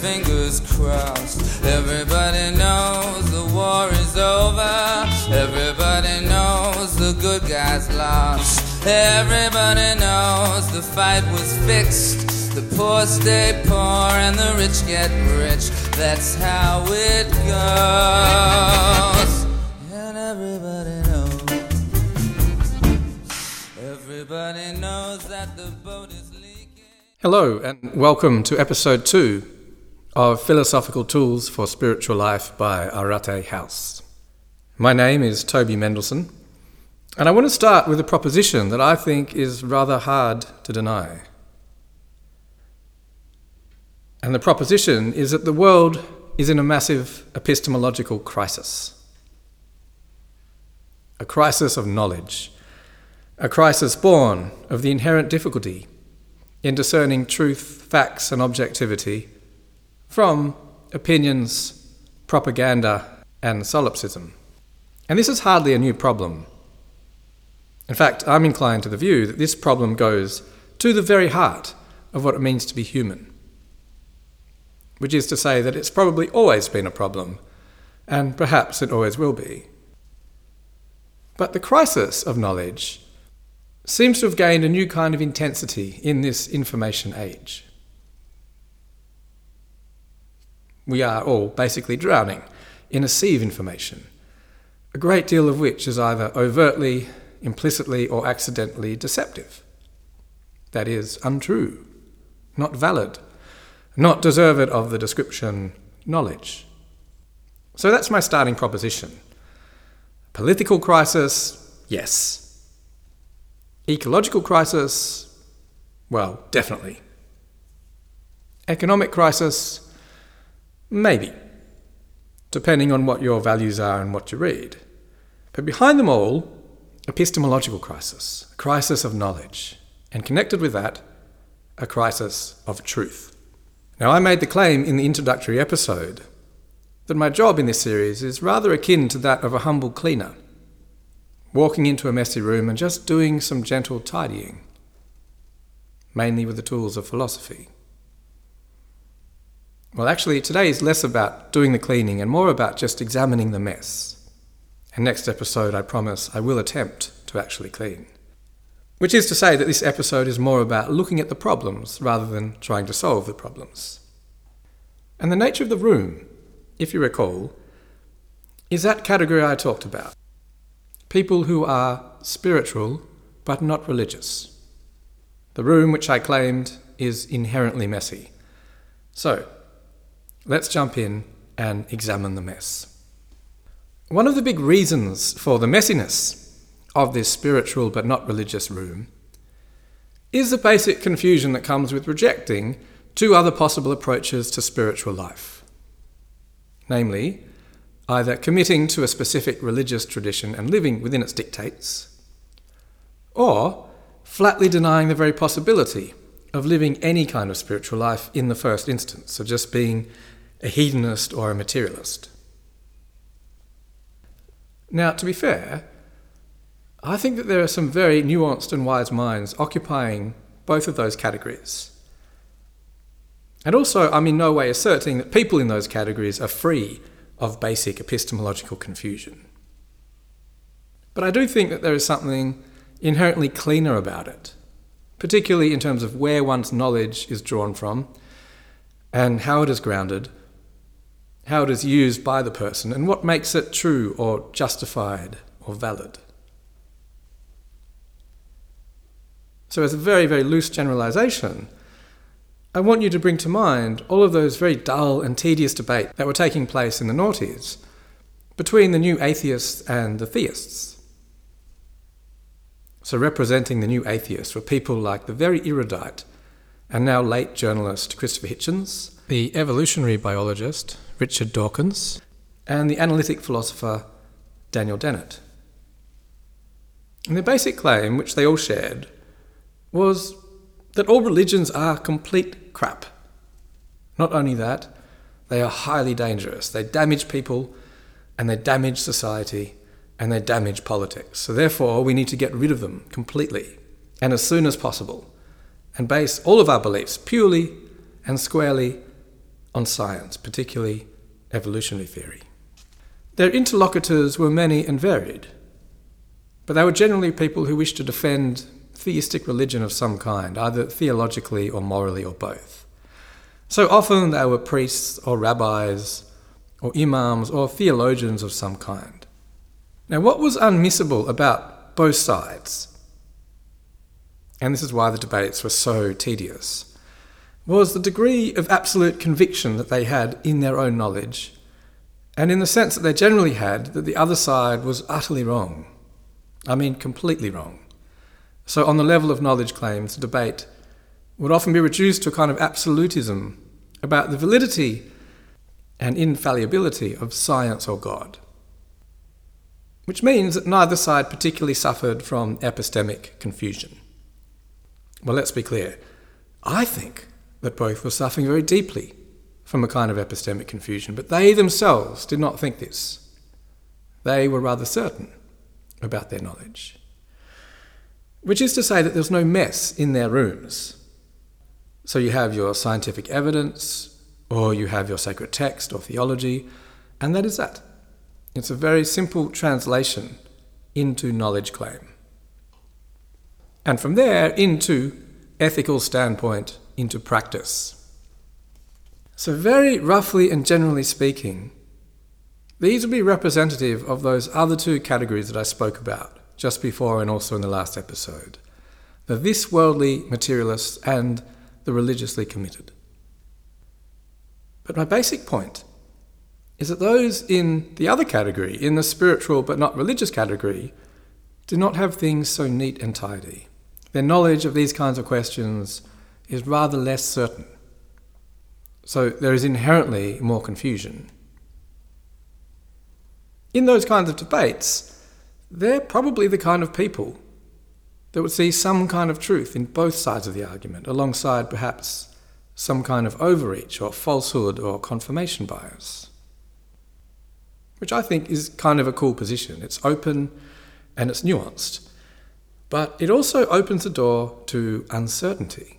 fingers crossed. Everybody knows the war is over. Everybody knows the good guys lost. Everybody knows the fight was fixed. The poor stay poor and the rich get rich. That's how it goes. And everybody knows. Everybody knows that the boat is leaking. Hello, and welcome to episode two of Philosophical Tools for Spiritual Life by Arate House. My name is Toby Mendelson, and I want to start with a proposition that I think is rather hard to deny. And the proposition is that the world is in a massive epistemological crisis a crisis of knowledge, a crisis born of the inherent difficulty in discerning truth, facts, and objectivity from opinions, propaganda, and solipsism. And this is hardly a new problem. In fact, I'm inclined to the view that this problem goes to the very heart of what it means to be human, which is to say that it's probably always been a problem, and perhaps it always will be. But the crisis of knowledge seems to have gained a new kind of intensity in this information age. We are all basically drowning in a sea of information, a great deal of which is either overtly, implicitly, or accidentally deceptive. That is, untrue, not valid, not deserved of the description knowledge. So that's my starting proposition. Political crisis, yes. Ecological crisis, well, definitely. Economic crisis, maybe, depending on what your values are and what you read. But behind them all, epistemological crisis, a crisis of knowledge, and connected with that, a crisis of truth. Now, I made the claim in the introductory episode that my job in this series is rather akin to that of a humble cleaner, walking into a messy room and just doing some gentle tidying, mainly with the tools of philosophy. Well, actually, today is less about doing the cleaning and more about just examining the mess. And next episode, I promise, I will attempt to actually clean. Which is to say that this episode is more about looking at the problems rather than trying to solve the problems. And the nature of the room if you recall, is that category I talked about. People who are spiritual but not religious. The room which I claimed is inherently messy. So, let's jump in and examine the mess. One of the big reasons for the messiness of this spiritual but not religious room is the basic confusion that comes with rejecting two other possible approaches to spiritual life namely, either committing to a specific religious tradition and living within its dictates, or flatly denying the very possibility of living any kind of spiritual life in the first instance, of just being a hedonist or a materialist. Now, to be fair, I think that there are some very nuanced and wise minds occupying both of those categories. And also, I'm in no way asserting that people in those categories are free of basic epistemological confusion. But I do think that there is something inherently cleaner about it, particularly in terms of where one's knowledge is drawn from and how it is grounded, how it is used by the person, and what makes it true or justified or valid. So, as a very, very loose generalization, I want you to bring to mind all of those very dull and tedious debates that were taking place in the noughties between the new atheists and the theists. So, representing the new atheists were people like the very erudite and now late journalist Christopher Hitchens, the evolutionary biologist Richard Dawkins, and the analytic philosopher Daniel Dennett. And the basic claim, which they all shared, was that all religions are complete crap. Not only that, they are highly dangerous. They damage people and they damage society and they damage politics. So, therefore, we need to get rid of them completely and as soon as possible, and base all of our beliefs purely and squarely on science, particularly evolutionary theory. Their interlocutors were many and varied, but they were generally people who wished to defend theistic religion of some kind, either theologically or morally or both. So often they were priests or rabbis or imams or theologians of some kind. Now, what was unmissable about both sides, and this is why the debates were so tedious, was the degree of absolute conviction that they had in their own knowledge, and in the sense that they generally had that the other side was utterly wrong. I mean, completely wrong. So, on the level of knowledge claims, debate would often be reduced to a kind of absolutism about the validity and infallibility of science or God. Which means that neither side particularly suffered from epistemic confusion. Well, let's be clear. I think that both were suffering very deeply from a kind of epistemic confusion, but they themselves did not think this. They were rather certain about their knowledge. Which is to say that there's no mess in their rooms. So you have your scientific evidence, or you have your sacred text or theology, and that is that. It's a very simple translation into knowledge claim. And from there into ethical standpoint into practice. So, very roughly and generally speaking, these would be representative of those other two categories that I spoke about just before and also in the last episode the this worldly materialists and the religiously committed. But my basic point is that those in the other category, in the spiritual but not religious category, do not have things so neat and tidy. Their knowledge of these kinds of questions is rather less certain. So there is inherently more confusion. In those kinds of debates, they're probably the kind of people that would see some kind of truth in both sides of the argument, alongside perhaps some kind of overreach or falsehood or confirmation bias. Which I think is kind of a cool position. It's open and it's nuanced, but it also opens the door to uncertainty.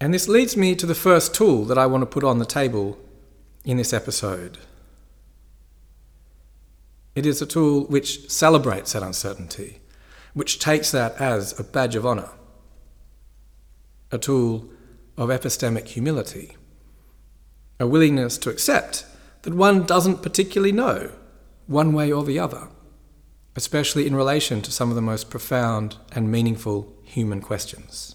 And this leads me to the first tool that I want to put on the table in this episode. It is a tool which celebrates that uncertainty, which takes that as a badge of honour, a tool of epistemic humility, a willingness to accept that one doesn't particularly know one way or the other, especially in relation to some of the most profound and meaningful human questions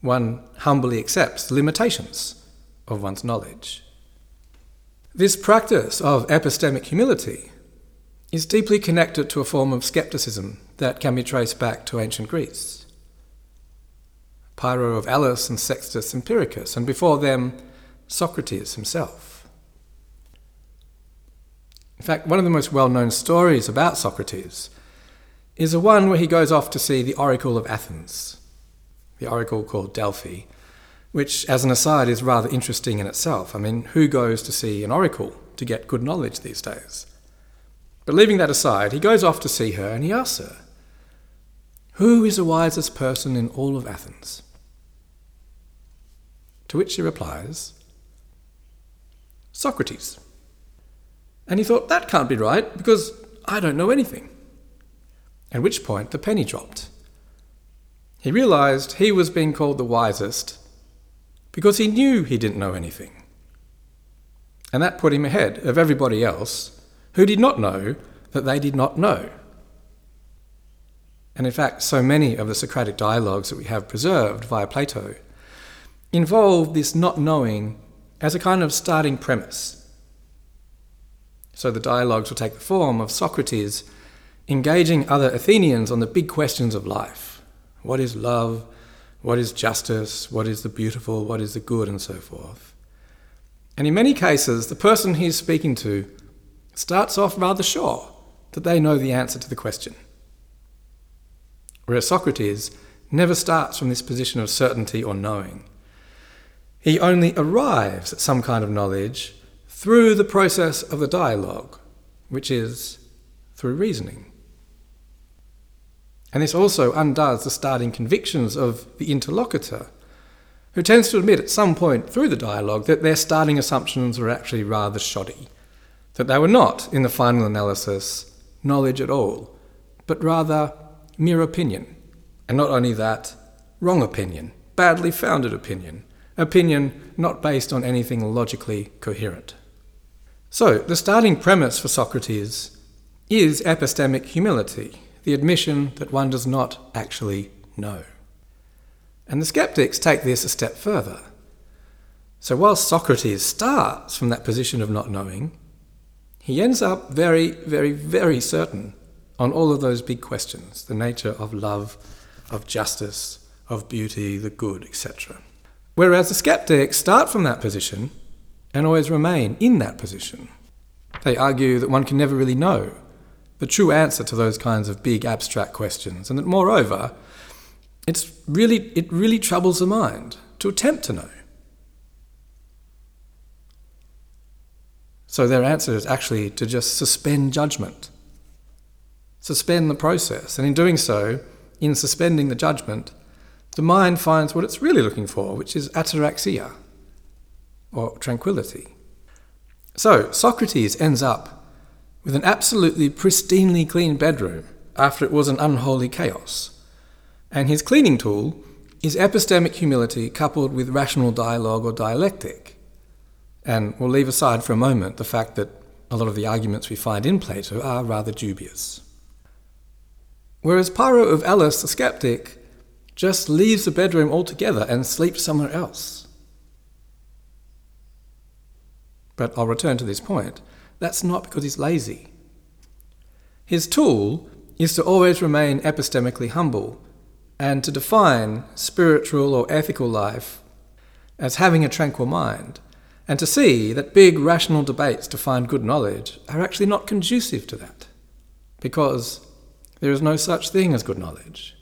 one humbly accepts the limitations of one's knowledge. This practice of epistemic humility is deeply connected to a form of skepticism that can be traced back to ancient Greece. Pyrrho of Elis and Sextus Empiricus, and before them, Socrates himself. In fact, one of the most well known stories about Socrates is the one where he goes off to see the Oracle of Athens the oracle called Delphi, which, as an aside, is rather interesting in itself. I mean, who goes to see an oracle to get good knowledge these days? But leaving that aside, he goes off to see her and he asks her, Who is the wisest person in all of Athens? To which she replies, Socrates. And he thought, That can't be right because I don't know anything. At which point the penny dropped. He realized he was being called the wisest because he knew he didn't know anything. And that put him ahead of everybody else who did not know that they did not know. And in fact, so many of the Socratic dialogues that we have preserved via Plato involve this not knowing as a kind of starting premise. So the dialogues will take the form of Socrates engaging other Athenians on the big questions of life what is love? What is justice? What is the beautiful? What is the good? And so forth. And in many cases, the person he's speaking to starts off rather sure that they know the answer to the question. Whereas Socrates never starts from this position of certainty or knowing. He only arrives at some kind of knowledge through the process of the dialogue, which is through reasoning. And this also undoes the starting convictions of the interlocutor, who tends to admit at some point through the dialogue that their starting assumptions were actually rather shoddy, that they were not, in the final analysis, knowledge at all, but rather mere opinion. And not only that, wrong opinion, badly founded opinion, opinion not based on anything logically coherent. So, the starting premise for Socrates is epistemic humility, the admission that one does not actually know. And the skeptics take this a step further. So, while Socrates starts from that position of not knowing, he ends up very, very, very certain on all of those big questions the nature of love, of justice, of beauty, the good, etc. Whereas the skeptics start from that position and always remain in that position. They argue that one can never really know the true answer to those kinds of big abstract questions, and that moreover, it's really, it really troubles the mind to attempt to know. So their answer is actually to just suspend judgment, suspend the process, and in doing so, in suspending the judgment, the mind finds what it's really looking for, which is ataraxia, or tranquility. So, Socrates ends up with an absolutely pristinely clean bedroom after it was an unholy chaos. And his cleaning tool is epistemic humility coupled with rational dialogue or dialectic. And we'll leave aside for a moment the fact that a lot of the arguments we find in Plato are rather dubious. Whereas Pyrrho of Elis, the skeptic, just leaves the bedroom altogether and sleeps somewhere else. But I'll return to this point. That's not because he's lazy. His tool is to always remain epistemically humble and to define spiritual or ethical life as having a tranquil mind, and to see that big rational debates to find good knowledge are actually not conducive to that, because there is no such thing as good knowledge.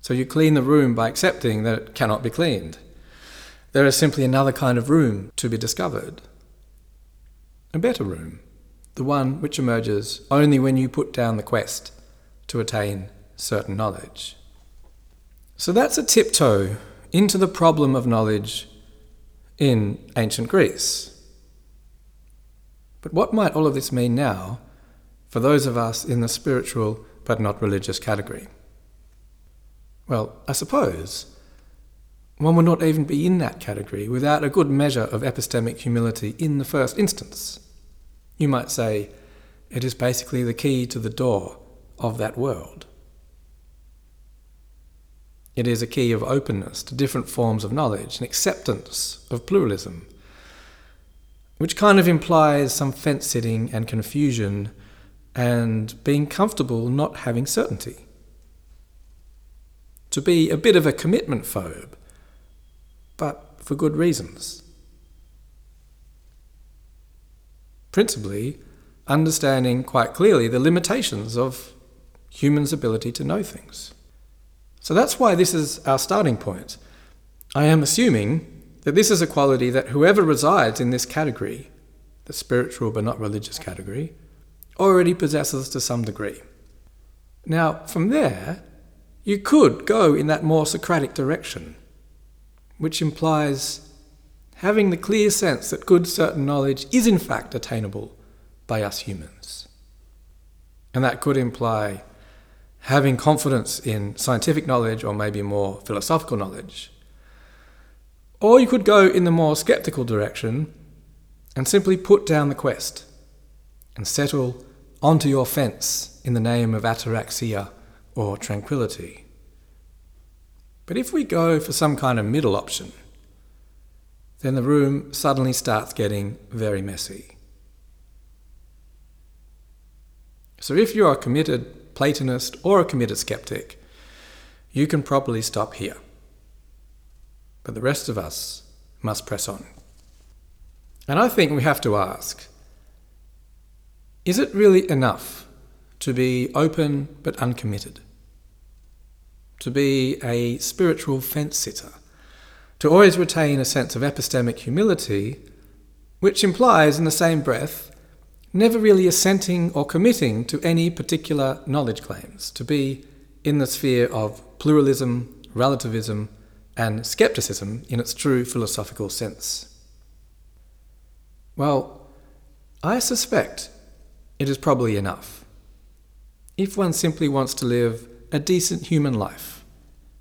So you clean the room by accepting that it cannot be cleaned. There is simply another kind of room to be discovered. A better room, the one which emerges only when you put down the quest to attain certain knowledge. So that's a tiptoe into the problem of knowledge in ancient Greece. But what might all of this mean now for those of us in the spiritual but not religious category? Well, I suppose one would not even be in that category without a good measure of epistemic humility in the first instance. You might say it is basically the key to the door of that world. It is a key of openness to different forms of knowledge and acceptance of pluralism, which kind of implies some fence sitting and confusion and being comfortable not having certainty to be a bit of a commitment phobe, but for good reasons. Principally, understanding quite clearly the limitations of humans' ability to know things. So that's why this is our starting point. I am assuming that this is a quality that whoever resides in this category, the spiritual but not religious category, already possesses to some degree. Now, from there, you could go in that more Socratic direction, which implies having the clear sense that good certain knowledge is in fact attainable by us humans. And that could imply having confidence in scientific knowledge or maybe more philosophical knowledge. Or you could go in the more skeptical direction and simply put down the quest and settle onto your fence in the name of ataraxia or tranquility. But if we go for some kind of middle option, then the room suddenly starts getting very messy. So if you're a committed Platonist or a committed skeptic, you can probably stop here. But the rest of us must press on. And I think we have to ask is it really enough to be open but uncommitted, to be a spiritual fence sitter, to always retain a sense of epistemic humility, which implies in the same breath never really assenting or committing to any particular knowledge claims, to be in the sphere of pluralism, relativism, and skepticism in its true philosophical sense. Well, I suspect it is probably enough. If one simply wants to live a decent human life,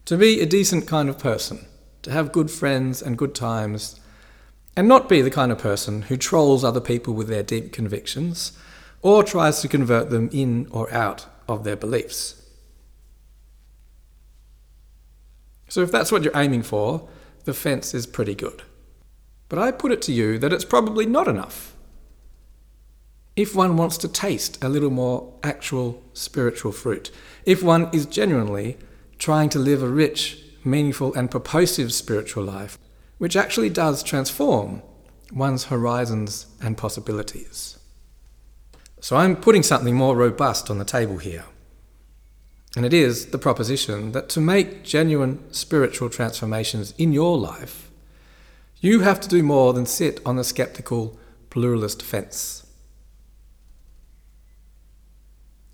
to be a decent kind of person, to have good friends and good times, and not be the kind of person who trolls other people with their deep convictions or tries to convert them in or out of their beliefs. So, if that's what you're aiming for, the fence is pretty good. But I put it to you that it's probably not enough. If one wants to taste a little more actual spiritual fruit, if one is genuinely trying to live a rich, meaningful, and purposive spiritual life, which actually does transform one's horizons and possibilities. So I'm putting something more robust on the table here. And it is the proposition that to make genuine spiritual transformations in your life, you have to do more than sit on the skeptical pluralist fence.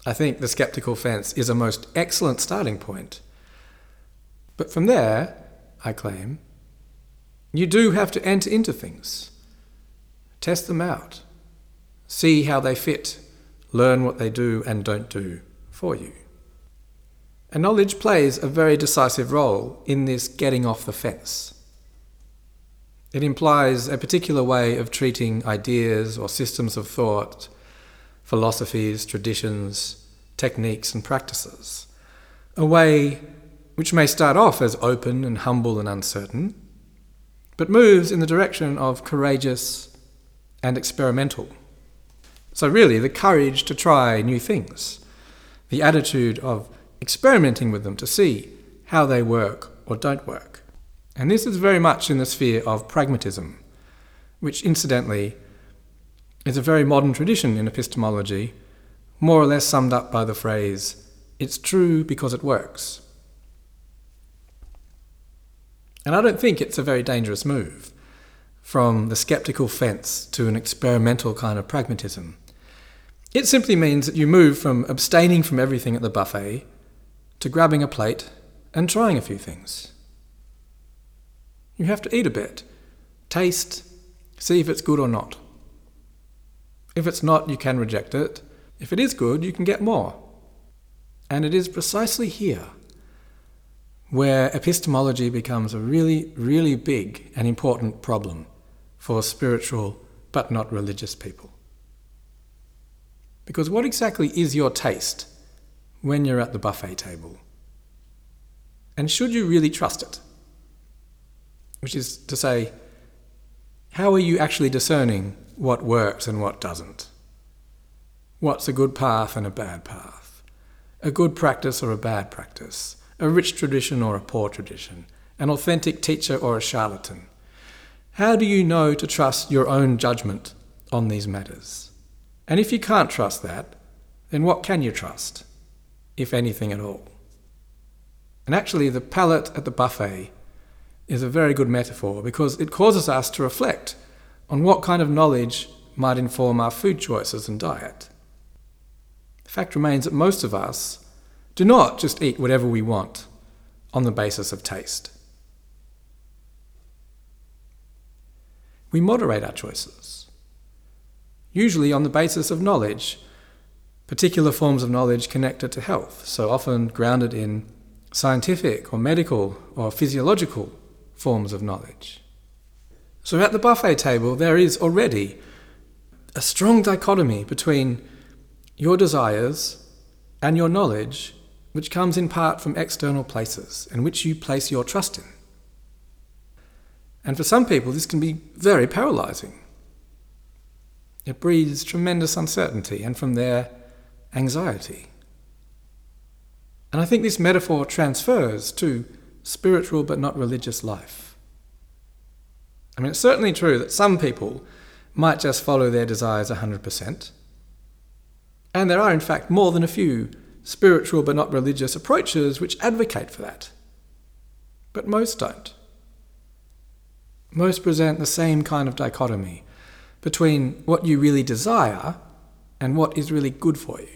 I think the skeptical fence is a most excellent starting point. But from there, I claim, you do have to enter into things, test them out, see how they fit, learn what they do and don't do for you. And knowledge plays a very decisive role in this getting off the fence. It implies a particular way of treating ideas or systems of thought, philosophies, traditions, techniques, and practices. A way which may start off as open and humble and uncertain, but moves in the direction of courageous and experimental. So, really, the courage to try new things, the attitude of experimenting with them to see how they work or don't work. And this is very much in the sphere of pragmatism, which incidentally is a very modern tradition in epistemology, more or less summed up by the phrase, it's true because it works. And I don't think it's a very dangerous move from the skeptical fence to an experimental kind of pragmatism. It simply means that you move from abstaining from everything at the buffet to grabbing a plate and trying a few things. You have to eat a bit, taste, see if it's good or not. If it's not, you can reject it. If it is good, you can get more. And it is precisely here where epistemology becomes a really, really big and important problem for spiritual but not religious people. Because what exactly is your taste when you're at the buffet table? And should you really trust it? Which is to say, how are you actually discerning what works and what doesn't? What's a good path and a bad path? A good practice or a bad practice? a rich tradition or a poor tradition, an authentic teacher or a charlatan? How do you know to trust your own judgment on these matters? And if you can't trust that, then what can you trust, if anything at all? And actually, the palate at the buffet is a very good metaphor because it causes us to reflect on what kind of knowledge might inform our food choices and diet. The fact remains that most of us do not just eat whatever we want on the basis of taste. We moderate our choices, usually on the basis of knowledge, particular forms of knowledge connected to health, so often grounded in scientific or medical or physiological forms of knowledge. So at the buffet table, there is already a strong dichotomy between your desires and your knowledge which comes in part from external places and which you place your trust in. And for some people, this can be very paralyzing. It breeds tremendous uncertainty and from there, anxiety. And I think this metaphor transfers to spiritual but not religious life. I mean, it's certainly true that some people might just follow their desires 100%. And there are, in fact, more than a few spiritual but not religious approaches which advocate for that. But most don't. Most present the same kind of dichotomy between what you really desire and what is really good for you.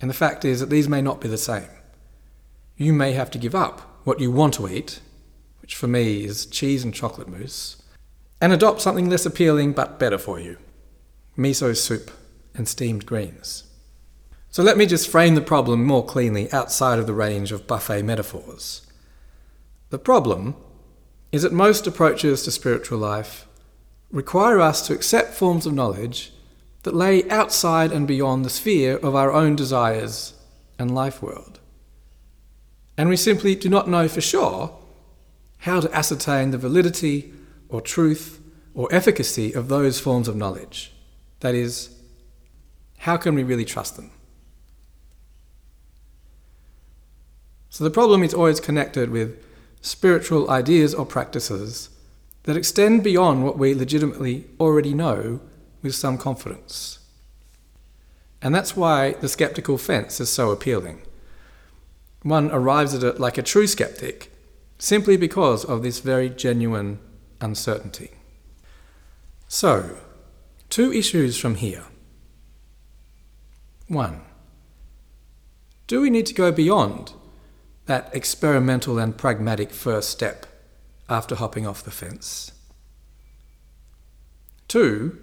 And the fact is that these may not be the same. You may have to give up what you want to eat, which for me is cheese and chocolate mousse, and adopt something less appealing but better for you miso soup and steamed greens. So let me just frame the problem more cleanly outside of the range of buffet metaphors. The problem is that most approaches to spiritual life require us to accept forms of knowledge that lay outside and beyond the sphere of our own desires and life world. And we simply do not know for sure how to ascertain the validity or truth or efficacy of those forms of knowledge. That is, how can we really trust them? So the problem is always connected with spiritual ideas or practices that extend beyond what we legitimately already know with some confidence. And that's why the skeptical fence is so appealing. One arrives at it like a true skeptic simply because of this very genuine uncertainty. So, two issues from here. One, do we need to go beyond that experimental and pragmatic first step after hopping off the fence? Two,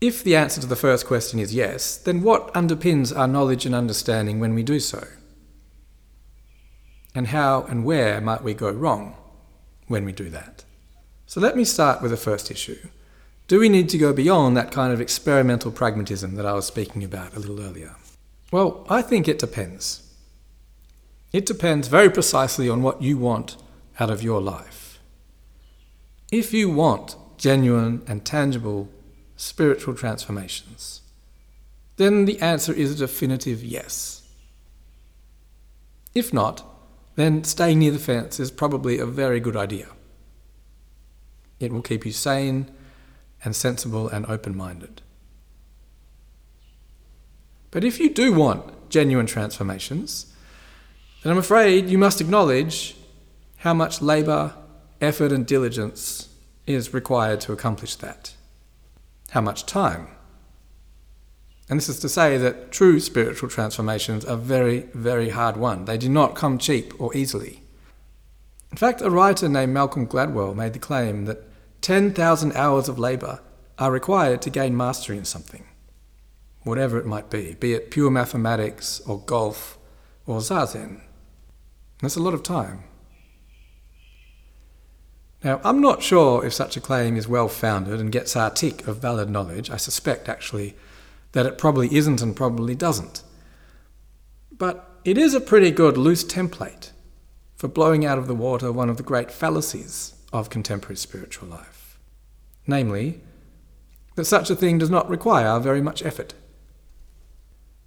if the answer to the first question is yes, then what underpins our knowledge and understanding when we do so? And how and where might we go wrong when we do that? So let me start with the first issue. Do we need to go beyond that kind of experimental pragmatism that I was speaking about a little earlier? Well, I think it depends. It depends very precisely on what you want out of your life. If you want genuine and tangible spiritual transformations? Then the answer is a definitive yes. If not, then staying near the fence is probably a very good idea. It will keep you sane and sensible and open minded. But if you do want genuine transformations, then I'm afraid you must acknowledge how much labour, effort, and diligence is required to accomplish that how much time. And this is to say that true spiritual transformations are very, very hard won. They do not come cheap or easily. In fact, a writer named Malcolm Gladwell made the claim that 10,000 hours of labour are required to gain mastery in something, whatever it might be, be it pure mathematics or golf or zazen. That's a lot of time. Now, I'm not sure if such a claim is well founded and gets our tick of valid knowledge. I suspect, actually, that it probably isn't and probably doesn't. But it is a pretty good loose template for blowing out of the water one of the great fallacies of contemporary spiritual life. Namely, that such a thing does not require very much effort.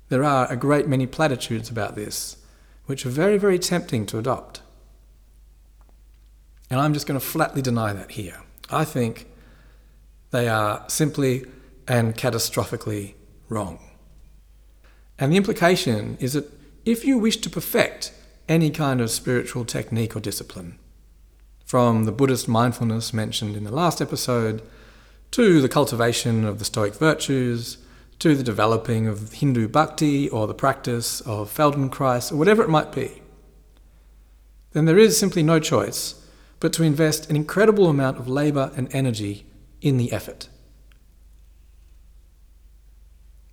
There are a great many platitudes about this, which are very, very tempting to adopt. And I'm just going to flatly deny that here. I think they are simply and catastrophically wrong. And the implication is that if you wish to perfect any kind of spiritual technique or discipline, from the Buddhist mindfulness mentioned in the last episode, to the cultivation of the Stoic virtues, to the developing of Hindu bhakti or the practice of Feldenkrais, or whatever it might be, then there is simply no choice but to invest an incredible amount of labour and energy in the effort.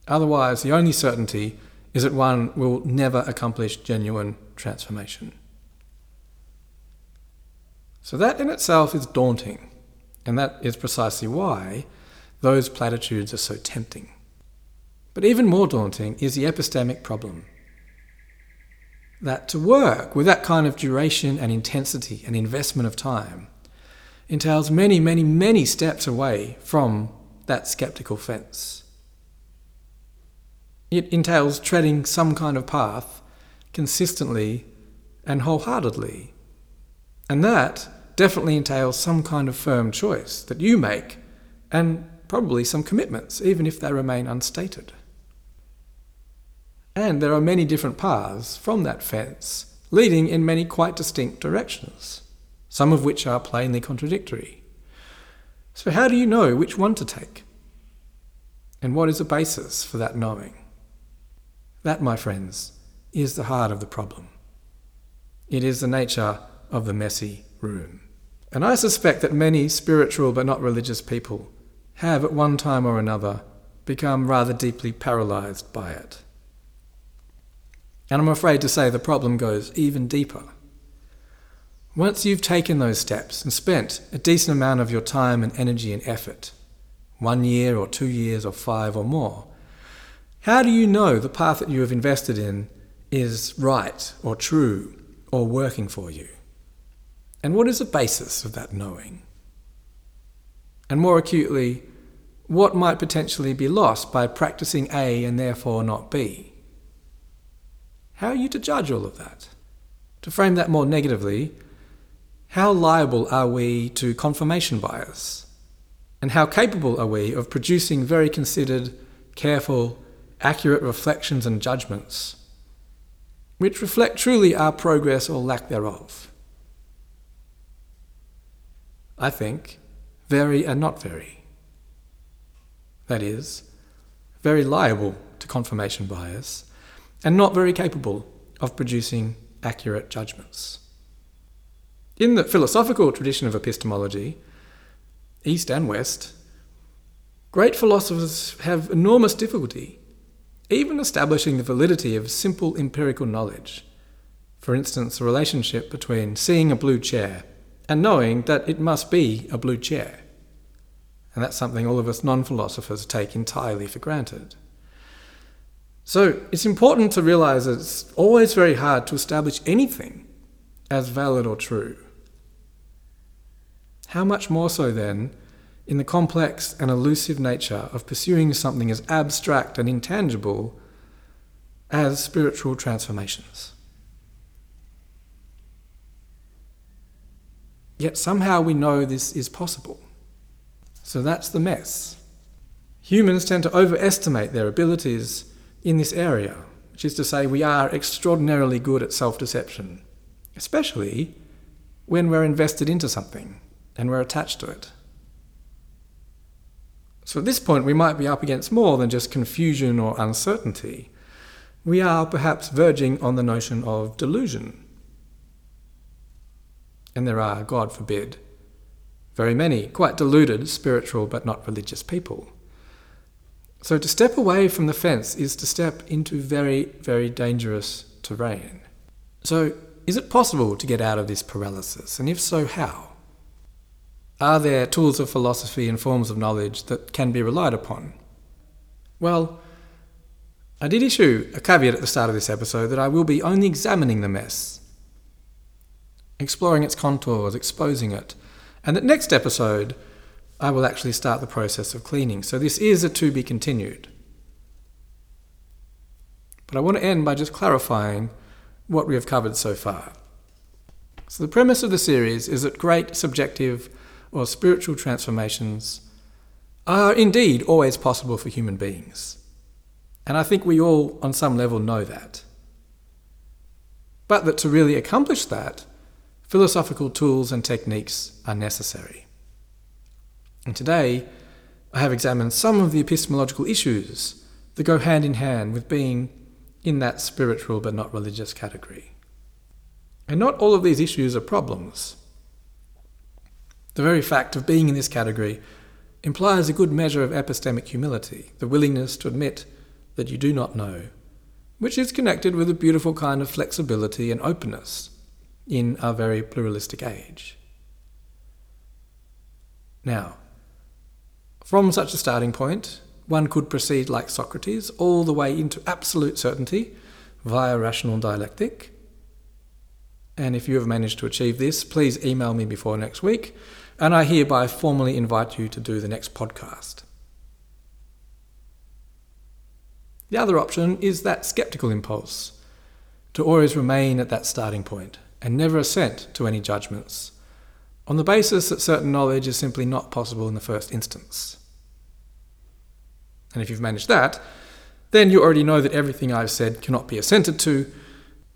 Otherwise, the only certainty is that one will never accomplish genuine transformation. So, that in itself is daunting, and that is precisely why those platitudes are so tempting. But even more daunting is the epistemic problem that to work with that kind of duration and intensity and investment of time entails many, many, many steps away from that skeptical fence. It entails treading some kind of path consistently and wholeheartedly. And that definitely entails some kind of firm choice that you make and probably some commitments, even if they remain unstated. And there are many different paths from that fence, leading in many quite distinct directions, some of which are plainly contradictory. So, how do you know which one to take? And what is the basis for that knowing? That, my friends, is the heart of the problem. It is the nature of the messy room. And I suspect that many spiritual but not religious people have at one time or another become rather deeply paralyzed by it. And I'm afraid to say the problem goes even deeper. Once you've taken those steps and spent a decent amount of your time and energy and effort, one year or two years or five or more, how do you know the path that you have invested in is right or true or working for you? And what is the basis of that knowing? And more acutely, what might potentially be lost by practicing A and therefore not B? How are you to judge all of that? To frame that more negatively, how liable are we to confirmation bias? And how capable are we of producing very considered, careful, accurate reflections and judgments, which reflect truly our progress or lack thereof? I think very and not very that is, very liable to confirmation bias, and not very capable of producing accurate judgments. In the philosophical tradition of epistemology, East and West, great philosophers have enormous difficulty even establishing the validity of simple empirical knowledge. For instance, the relationship between seeing a blue chair and knowing that it must be a blue chair. And that's something all of us non philosophers take entirely for granted. So it's important to realize that it's always very hard to establish anything as valid or true. How much more so then in the complex and elusive nature of pursuing something as abstract and intangible as spiritual transformations? Yet somehow we know this is possible. So that's the mess. Humans tend to overestimate their abilities in this area, which is to say, we are extraordinarily good at self deception, especially when we're invested into something and we're attached to it. So at this point, we might be up against more than just confusion or uncertainty. We are perhaps verging on the notion of delusion. And there are, God forbid, very many, quite deluded, spiritual but not religious people. So to step away from the fence is to step into very, very dangerous terrain. So, is it possible to get out of this paralysis? And if so, how? Are there tools of philosophy and forms of knowledge that can be relied upon? Well, I did issue a caveat at the start of this episode that I will be only examining the mess, exploring its contours, exposing it, and that next episode, I will actually start the process of cleaning. So this is a to be continued. But I want to end by just clarifying what we have covered so far. So, the premise of the series is that great subjective or spiritual transformations are indeed always possible for human beings. And I think we all, on some level, know that. But that to really accomplish that, philosophical tools and techniques are necessary. And today, I have examined some of the epistemological issues that go hand in hand with being in that spiritual but not religious category. And not all of these issues are problems. The very fact of being in this category implies a good measure of epistemic humility, the willingness to admit that you do not know, which is connected with a beautiful kind of flexibility and openness in our very pluralistic age. Now, from such a starting point, one could proceed like Socrates all the way into absolute certainty via rational dialectic. And if you have managed to achieve this, please email me before next week, and I hereby formally invite you to do the next podcast. The other option is that skeptical impulse, to always remain at that starting point and never assent to any judgments, on the basis that certain knowledge is simply not possible in the first instance. And if you've managed that, then you already know that everything I've said cannot be assented to,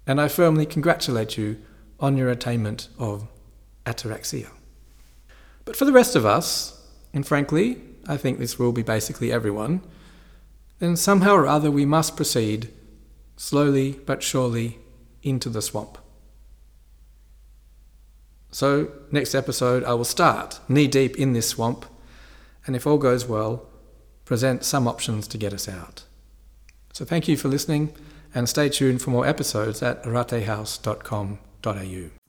and I firmly congratulate you on your attainment of ataraxia. But for the rest of us, and frankly, I think this will be basically everyone, then somehow or other we must proceed, slowly but surely, into the swamp. So, next episode, I will start knee deep in this swamp, and if all goes well, present some options to get us out. So, thank you for listening, and stay tuned for more episodes at aratehouse.com.au.